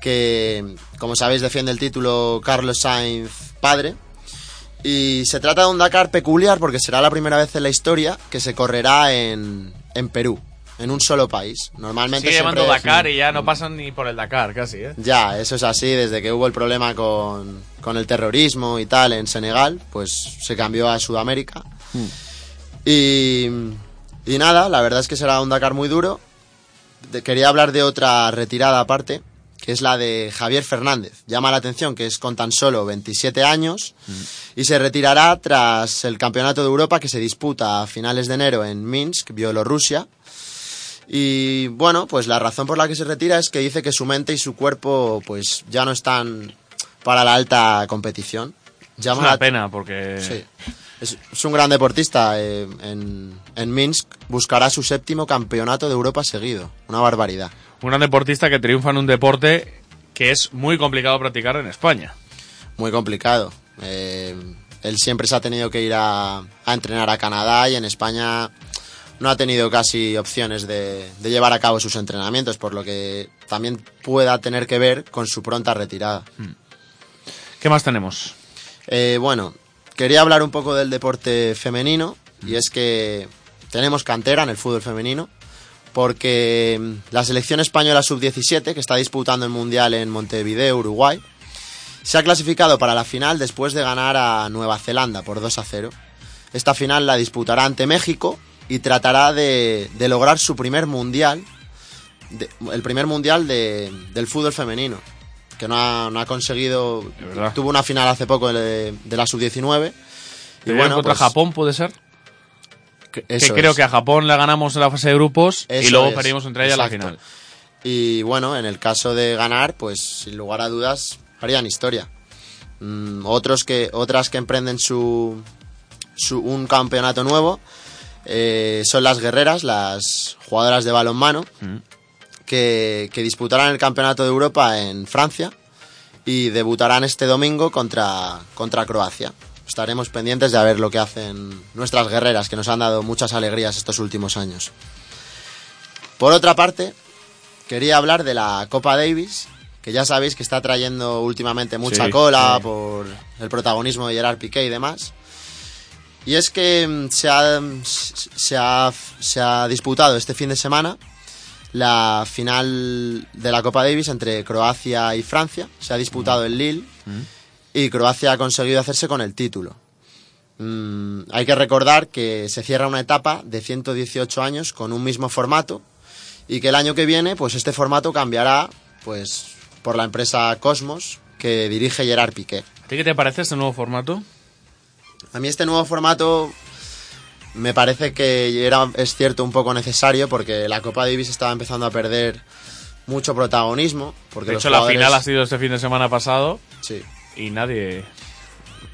S6: que como sabéis defiende el título Carlos Sainz padre. Y se trata de un Dakar peculiar porque será la primera vez en la historia que se correrá en, en Perú, en un solo país. Normalmente
S4: Sigue llamando Dakar y ya no pasan ni por el Dakar casi, ¿eh?
S6: ya, eso es así, desde que hubo el problema con, con el terrorismo y tal en Senegal, pues se cambió a Sudamérica. Y, y nada, la verdad es que será un Dakar muy duro. De- quería hablar de otra retirada aparte, que es la de Javier Fernández. Llama la atención que es con tan solo 27 años y se retirará tras el Campeonato de Europa que se disputa a finales de enero en Minsk, Bielorrusia. Y bueno, pues la razón por la que se retira es que dice que su mente y su cuerpo pues ya no están para la alta competición.
S4: Es
S6: Llama
S4: una
S6: la-
S4: pena porque...
S6: Sí. Es, es un gran deportista. eh, en, en Minsk buscará su séptimo campeonato de Europa seguido. Una barbaridad.
S4: Un gran deportista que triunfa en un deporte que es muy complicado practicar en España.
S6: Muy complicado. Eh, él siempre se ha tenido que ir a, a entrenar a Canadá y en España no ha tenido casi opciones de, de llevar a cabo sus entrenamientos, por lo que también pueda tener que ver con su pronta retirada.
S4: ¿Qué más tenemos?
S6: Eh, bueno, quería hablar un poco del deporte femenino y es que tenemos cantera en el fútbol femenino porque mm, la selección española sub-17 que está disputando el mundial en Montevideo, Uruguay, se ha clasificado para la final después de ganar a Nueva Zelanda por 2 a 0. Esta final la disputará ante México y tratará de, de lograr su primer mundial, de- el primer mundial de- del fútbol femenino, que no ha, no ha conseguido. Tuvo una final hace poco de, de la sub-19.
S4: Y bueno, contra Japón puede ser. Que, creo
S6: es.
S4: que a Japón le ganamos en la fase de grupos y luego
S6: es,
S4: perdimos entre ellas la final.
S6: Y bueno, en el caso de ganar, pues sin lugar a dudas harían historia. Mm, otros que, otras que emprenden su, su- un campeonato nuevo eh, son las guerreras, las jugadoras de balonmano, que, que disputarán el campeonato de Europa en Francia y debutarán este domingo contra, contra Croacia. Estaremos pendientes de a ver lo que hacen nuestras guerreras, que nos han dado muchas alegrías estos últimos años. Por otra parte, quería hablar de la Copa Davis, que ya sabéis que está trayendo últimamente mucha
S4: Sí,
S6: cola
S4: sí.
S6: por el protagonismo de Gerard Piqué y demás. Y es que mm, se ha, se, ha, se ha disputado este fin de semana la final de la Copa Davis entre Croacia y Francia. Se ha disputado en Lille y Croacia ha conseguido hacerse con el título. Mm, hay que recordar que se cierra una etapa de 118 años con un mismo formato y que el año que viene pues este formato cambiará pues por la empresa Cosmos que dirige Gerard Piqué.
S4: ¿A ti qué te parece este nuevo formato?
S6: A mí este nuevo formato me parece que era, es cierto, un poco necesario porque la Copa Davis estaba empezando a perder mucho protagonismo. Porque
S4: De
S6: los
S4: hecho, la final ha sido este fin de semana pasado
S6: Sí.
S4: y nadie...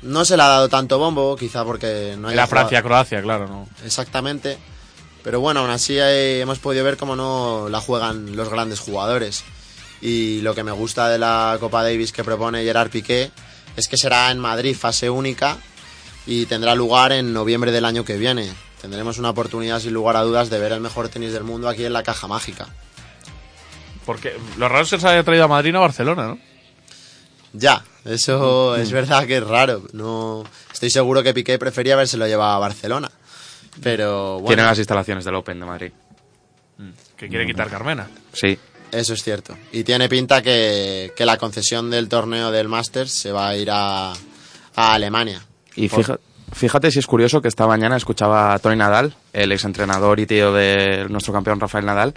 S6: No se le ha dado tanto bombo, quizá porque no hay
S4: Era Francia-Croacia, claro, ¿no?
S6: Exactamente. Pero bueno, aún así eh, hemos podido ver cómo no la juegan los grandes jugadores. Y lo que me gusta de la Copa Davis que propone Gerard Piqué es que será en Madrid fase única y tendrá lugar en noviembre del año que viene. Tendremos una oportunidad sin lugar a dudas de ver el mejor tenis del mundo aquí en la caja mágica.
S4: Porque lo raro es que se haya traído a Madrid no a Barcelona, ¿no?
S6: Ya, eso es verdad que es raro. No estoy seguro que Piqué prefería habérselo llevado a Barcelona. Pero bueno,
S5: Tienen las instalaciones del Open de Madrid.
S4: Que quiere quitar Carmena.
S5: Sí.
S6: Eso es cierto. Y tiene pinta que, que la concesión del torneo del Masters se va a ir a, a Alemania.
S5: Y fija- fíjate si es curioso que esta mañana escuchaba a Tony Nadal, el exentrenador y tío de nuestro campeón Rafael Nadal,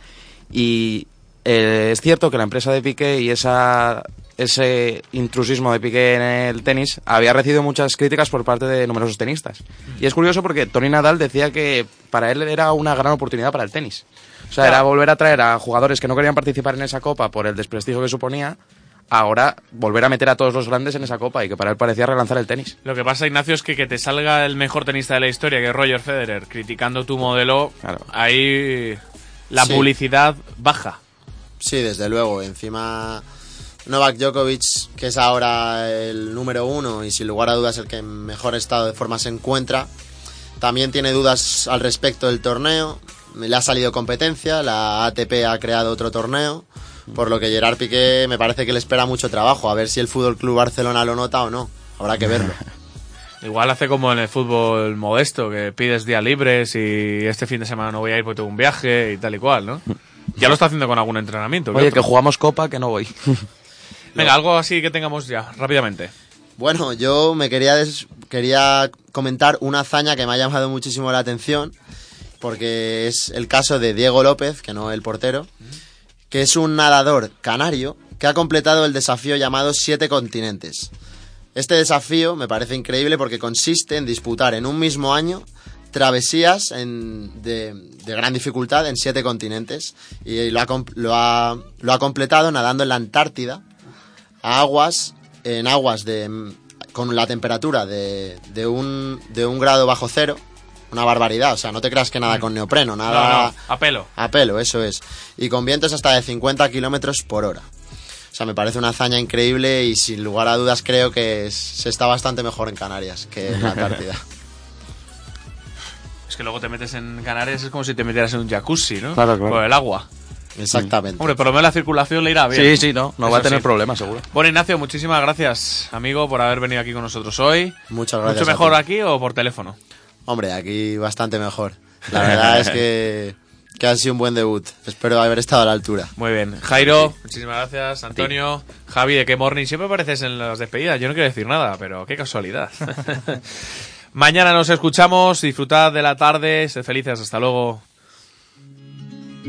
S5: y eh, es cierto que la empresa de Piqué y esa, ese intrusismo de Piqué en el tenis había recibido muchas críticas por parte de numerosos tenistas. Y es curioso porque Tony Nadal decía que para él era una gran oportunidad para el tenis. O sea, era volver a traer a jugadores que no querían participar en esa copa por el desprestigio que suponía ahora volver a meter a todos los grandes en esa copa y que para él parecía relanzar el tenis.
S4: Lo que pasa, Ignacio, es que que te salga el mejor tenista de la historia, que es Roger Federer, criticando tu modelo, ahí la
S6: Sí.
S4: publicidad baja.
S6: Sí, desde luego. Encima, Novak Djokovic, que es ahora el número uno y sin lugar a dudas el que en mejor estado de forma se encuentra, también tiene dudas al respecto del torneo. Le ha salido competencia, la ATP ha creado otro torneo, por lo que Gerard Piqué me parece que le espera mucho trabajo, a ver si el Fútbol Club Barcelona lo nota o no. Habrá que verlo.
S4: Igual hace como en el fútbol modesto, que pides días libres y este fin de semana no voy a ir porque tengo un viaje y tal y cual, ¿no? Ya lo está haciendo con algún entrenamiento. ¿qué
S5: Oye,
S4: otro?
S5: que jugamos copa, que no voy.
S4: Venga, algo así que tengamos ya, rápidamente.
S6: Bueno, yo me quería, des- quería comentar una hazaña que me ha llamado muchísimo la atención, porque es el caso de Diego López, que no el portero, que es un nadador canario que ha completado el desafío llamado Siete Continentes. Este desafío me parece increíble porque consiste en disputar en un mismo año travesías de, gran dificultad en siete continentes y lo ha, completado nadando en la Antártida a aguas en aguas de con la temperatura de, de un grado bajo cero una barbaridad o sea no te creas que nada con neopreno nada
S4: Mm. No, no, a pelo.
S6: a pelo eso es y con vientos hasta de 50 kilómetros por hora o sea me parece una hazaña increíble y sin lugar a dudas creo que se está bastante mejor en Canarias que en la Antártida
S4: Es que luego te metes en Canarias, es como si te metieras en un jacuzzi, ¿no?
S5: Claro, claro.
S4: Por el agua.
S6: Exactamente.
S4: Hombre, por lo menos la circulación le irá bien.
S5: Sí, sí, no, no va a tener
S4: sí.
S5: problemas, seguro.
S4: Bueno, Ignacio, muchísimas gracias, amigo, por haber venido aquí con nosotros hoy.
S6: Muchas gracias
S4: ¿Mucho
S6: a
S4: mejor
S6: ti.
S4: aquí o por teléfono?
S6: Hombre, aquí bastante mejor. La verdad es que, que ha sido un buen debut. Espero haber estado a la altura.
S4: Muy bien. Jairo, muchísimas gracias. Antonio, Javi, de qué morning. Siempre apareces en las despedidas. Yo no quiero decir nada, pero qué casualidad. Mañana nos escuchamos. Disfrutad de la tarde. Sed felices. Hasta luego.
S11: I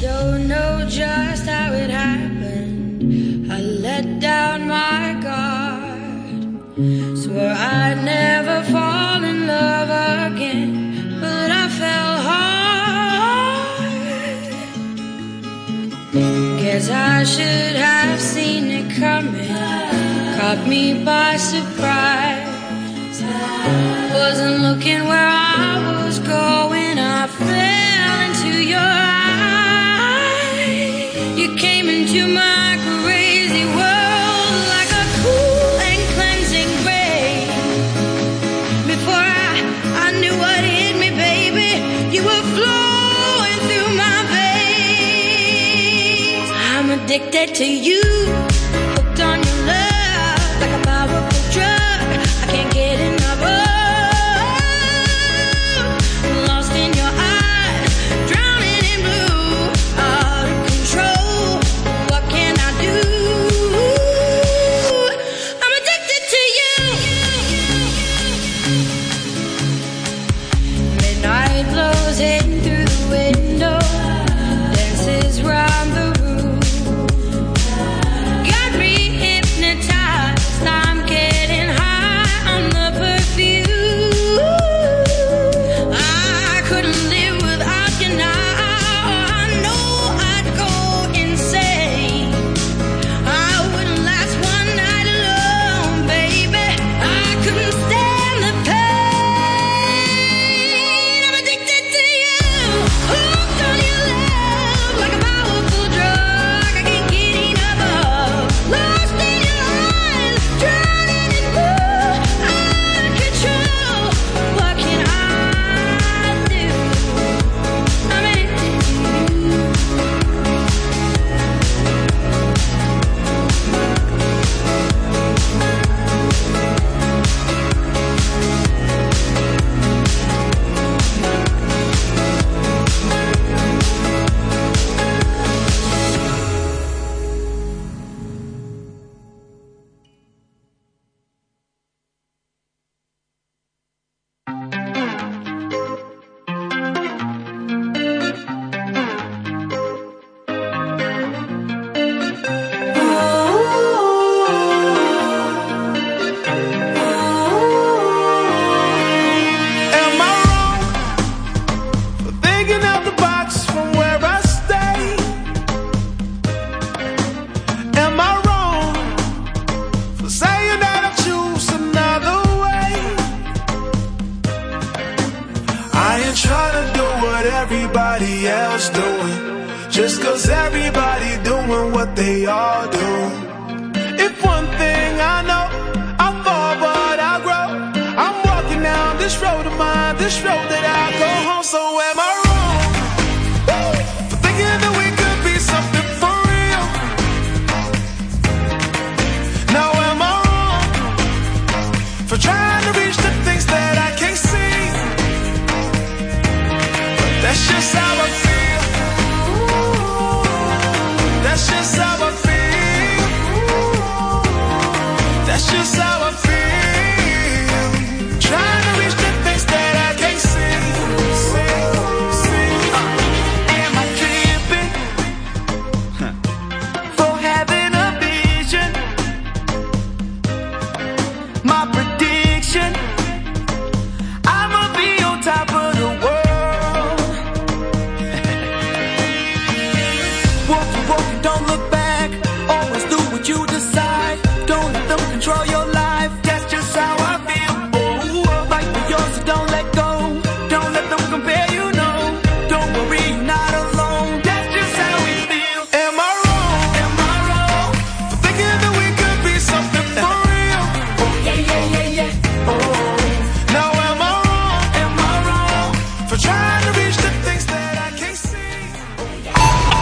S11: don't know just how it happened. I let down my guard. Swore I'd never fall in love again, but I fell hard. Guess I should have seen it coming. Caught me by surprise. Wasn't looking where I was going. I fell into your eyes. Addicted to you,